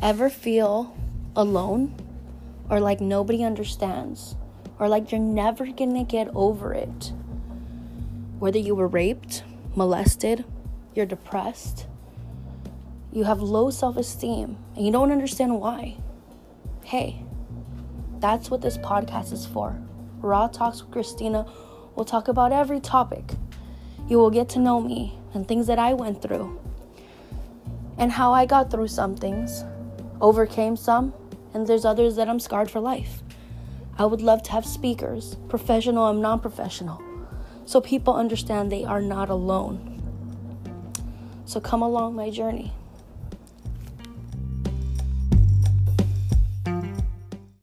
Ever feel alone or like nobody understands or like you're never gonna get over it? Whether you were raped, molested, you're depressed, you have low self esteem, and you don't understand why. Hey, that's what this podcast is for. Raw Talks with Christina will talk about every topic. You will get to know me and things that I went through and how I got through some things, overcame some, and there's others that I'm scarred for life. I would love to have speakers, professional and non professional, so people understand they are not alone. So come along my journey.